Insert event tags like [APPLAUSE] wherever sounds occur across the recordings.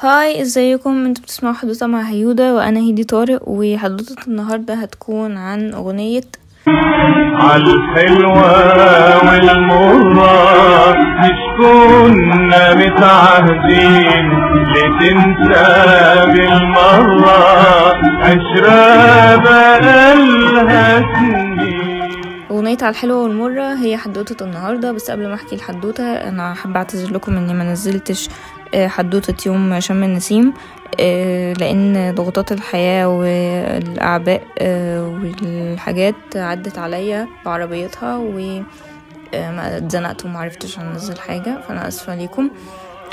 هاي ازيكم؟ أنتوا بتسمعوا حدوتة مع هيودا وأنا هيدي طارق وحدوتة النهاردة هتكون عن أغنية عالحلوة والمرة مش كنا متعهدين لتنسى بالمرة عشرة بقالها أغنية على الحلوة والمرة هي حدوتة النهاردة بس قبل ما أحكي الحدوتة أنا حابة أعتذر لكم إني ما نزلتش آه، حدوتة يوم شم النسيم آه، لأن ضغوطات الحياة والأعباء آه، والحاجات عدت عليا بعربيتها و ما اتزنقت ومعرفتش انزل حاجة فأنا آسفة ليكم.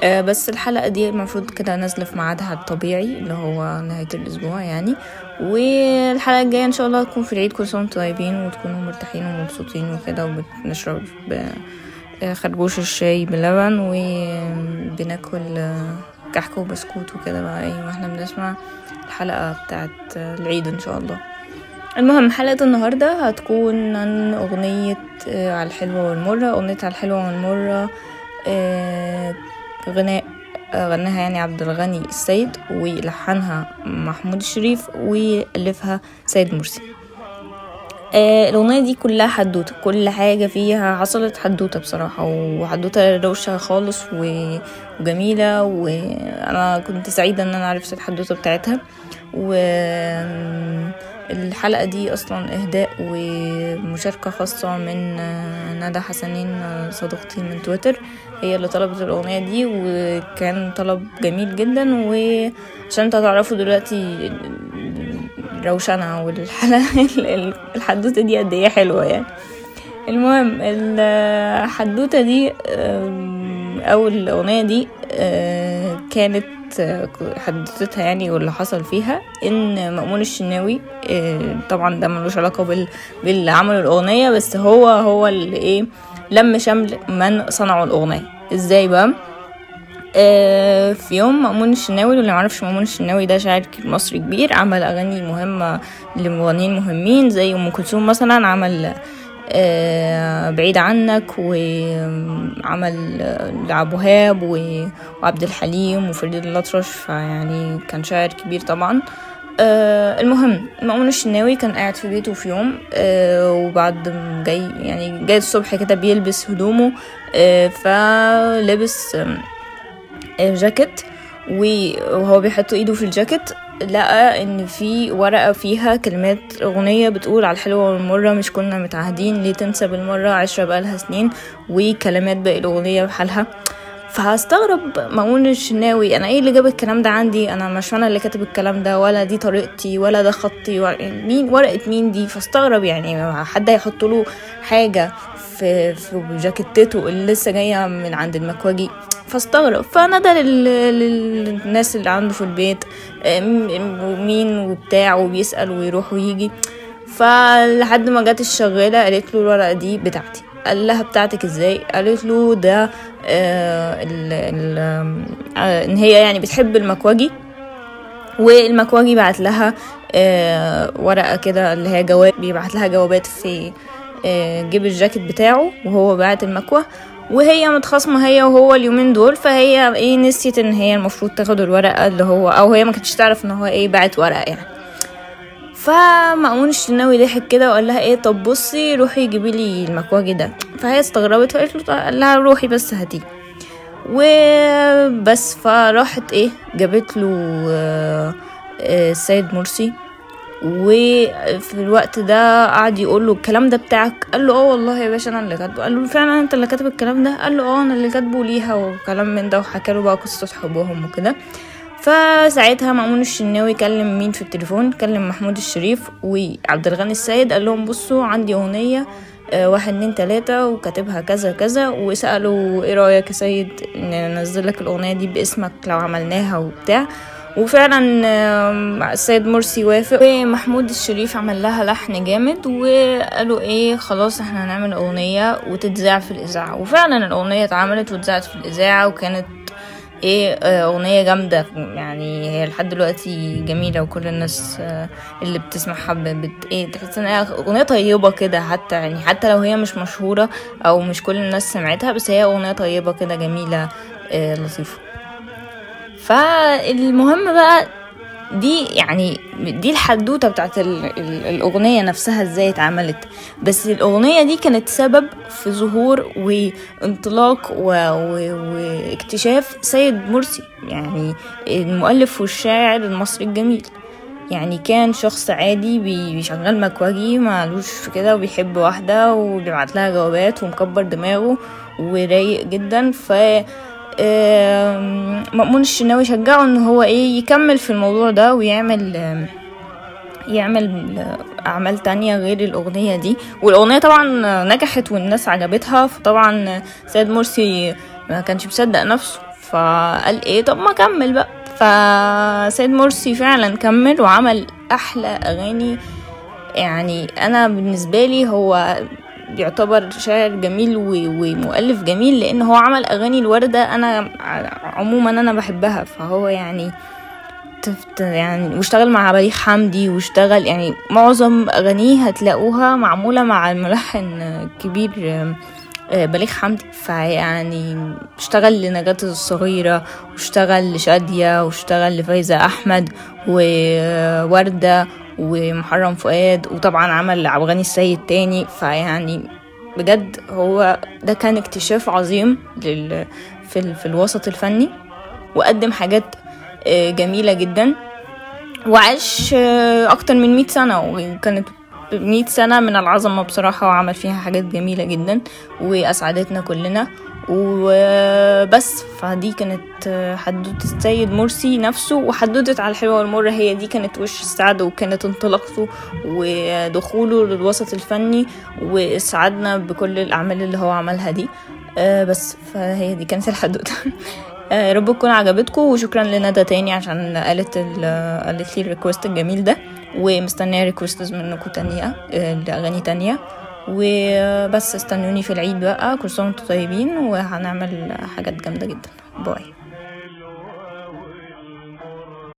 آه، بس الحلقة دي المفروض كده نازلة في ميعادها الطبيعي اللي هو نهاية الأسبوع يعني. والحلقة الجاية إن شاء الله تكون في العيد كل وأنتم طيبين وتكونوا مرتاحين ومبسوطين وكده وبنشرب آه، خربوش الشاي بلبن وبناكل آه، كحك وبسكوت وكده بقى إيه وإحنا بنسمع الحلقة بتاعت العيد إن شاء الله. المهم حلقة النهاردة هتكون عن أغنية آه، على الحلوة والمرة. أغنية على الحلوة والمرة آه، غناء آه، غناها يعني عبد الغني السيد ولحنها محمود الشريف وألفها سيد مرسي. الأغنية دي كلها حدوتة. كل حاجة فيها حصلت حدوتة بصراحة وحدوتة روشة خالص و- وجميلة. وأنا كنت سعيدة إن أنا عرفت الحدوتة بتاعتها. والحلقة دي أصلا إهداء ومشاركة خاصة من آه، ندى حسنين آه، صديقتي من تويتر. هي اللي طلبت الأغنية دي وكان طلب جميل جدا. وعشان تعرفوا دلوقتي الروشنة والحلقة [LAUGHS] الحدوتة دي قد إيه حلوة يعني. المهم الحدوتة دي أو الأغنية دي آه، كانت حدوتتها يعني واللي حصل فيها إن مأمون الشناوي آه، طبعا ده ملوش علاقة بال باللي عملوا الأغنية بس هو هو اللي إيه لم شمل من صنعوا الأغنية. إزاي بقى؟ آه، في يوم مأمون الشناوي واللي معرفش مأمون الشناوي ده شاعر مصري كبير عمل أغاني مهمة لمغنيين مهمين زي أم كلثوم مثلا عمل آه، بعيد عنك وعمل لعبد وهاب وعبد الحليم وفريد الأطرش فيعني كان شاعر كبير طبعا. آه المهم مأمون الشناوي كان قاعد في بيته في يوم آه وبعد جاي يعني جاي الصبح كده بيلبس هدومه آه فلبس آه، جاكيت وهو بيحط إيده في الجاكيت لقى إن في ورقة فيها كلمات أغنية بتقول على الحلوة والمرة مش كنا متعهدين ليه تنسى بالمرة؟ عشرة بقالها سنين. وكلمات باقي الأغنية بحالها فهستغرب مأمون الشناوي أنا إيه اللي جاب الكلام ده عندي؟ أنا مش أنا اللي كاتب الكلام ده ولا دي طريقتي ولا ده خطي مين ورقة مين دي؟ فاستغرب يعني حد هيحط له حاجة في في جاكيتته اللي لسه جاية من عند المكواجي. فاستغرب. فنادى لل- للناس اللي عنده في البيت آه، م- مين وبتاع وبيسأل ويروح ويجي. فلحد ما جت الشغالة قالت له الورقة دي بتاعتي. قال لها بتاعتك إزاي؟ قالت له ده آه ال ال آه إن هي يعني بتحب المكواجي. والمكواجي بعت لها آه ورقة كده اللي هي جواب بيبعت لها جوابات في آه جيب الجاكيت بتاعه وهو بعت المكوة. وهي متخاصمة هي وهو اليومين دول فهي إيه نسيت إن هي المفروض تاخد الورقة اللي هو أو هي ما كانتش تعرف إن هو إيه بعت ورقة يعني. فمأمون الشناوي ضحك كده وقال لها إيه طب بصي روحي جيبي لي المكواجي ده. فهي استغربت فقالت له قال لها روحي بس هاتيه. وبس فراحت إيه جابت له آه، آه، السيد مرسي. وفي الوقت ده قعد يقول له الكلام ده بتاعك؟ قال له آه والله يا باشا أنا اللي كاتبه. قال له فعلا أنت اللي كاتب الكلام ده؟ قال له آه أنا اللي كاتبه ليها وكلام من ده وحكى له بقى قصة حبهم وكده. فساعتها مأمون الشناوي كلم مين في التليفون؟ كلم محمود الشريف وعبد الغني السيد قال لهم بصوا عندي أغنية آه، واحد اتنين تلاتة وكاتبها كذا كذا وسألوا إيه رأيك يا سيد ننزل لك الأغنية دي باسمك لو عملناها وبتاع. وفعلا السيد مرسي وافق. ومحمود الشريف عمل لها لحن جامد وقالوا إيه خلاص إحنا هنعمل أغنية وتتذاع في الإذاعة. وفعلا الأغنية اتعملت واتذاعت في الإذاعة وكانت إيه آه، أغنية جامدة. يعني هي لحد دلوقتي جميلة وكل الناس آه، اللي بتسمعها بت إيه تحس ان هي أغنية طيبة كده حتى. يعني حتى لو هي مش مشهورة أو مش كل الناس سمعتها بس هي أغنية طيبة كده جميلة آه، لطيفة. فالمهم بقى دي يعني دي الحدوتة بتاعت ال- ال- الأغنية نفسها إزاي اتعملت بس الأغنية دي كانت سبب في ظهور وانطلاق. واكتشاف سيد مرسي يعني المؤلف والشاعر المصري الجميل يعني كان شخص عادي بي- بيشغل مكواجي معلوش في كده وبيحب واحدة وبيبعت لها جوابات ومكبر دماغه ورايق جدا ف مأمون الشناوي شجعه إن هو إيه يكمل في الموضوع ده ويعمل يعمل أعمال تانية غير الأغنية دي. والأغنية طبعا نجحت والناس عجبتها فطبعا سيد مرسي ما كانش مصدق نفسه فقال إيه طب ما اكمل بقى. فسيد مرسي فعلا كمل وعمل أحلى أغاني. يعني أنا بالنسبة لي هو بيعتبر شاعر جميل ومؤلف جميل لأن هو عمل أغاني الوردة أنا عموما أنا بحبها. فهو يعني يعني واشتغل مع بليغ حمدي واشتغل يعني معظم أغانيه هتلاقوها معمولة مع الملحن الكبير آه، بليغ حمدي. فيعني اشتغل لنجاة الصغيرة واشتغل لشادية واشتغل لفايزة أحمد ووردة ومحرم فؤاد وطبعا عمل عبد الغني السيد تاني. فيعني بجد هو ده كان اكتشاف عظيم لل في, ال... في الوسط الفني وقدم حاجات آه، جميلة جدا. وعاش آه، أكتر من مئة سنة وكانت مئة سنة من العظمة بصراحة وعمل فيها حاجات جميلة جدا وأسعدتنا كلنا. وبس. فدي كانت حدوتة السيد مرسي نفسه وحدوتة على الحلوة والمرة هي دي كانت وش السعد وكانت انطلاقته ودخوله للوسط الفني وإسعادنا بكل الأعمال اللي هو عملها دي. آه، بس فهي دي كانت الحدوتة. [LAUGHS] آه، رب تكون عجبتكم وشكرا لندى تاني عشان قالت ال- قالت لي الريكوست الجميل ده ومستنية requests منكم تانية آه، لأغاني تانية. وبس استنوني في العيد بقى كل سنة وأنتم طيبين وهنعمل حاجات جامدة جدا. bye.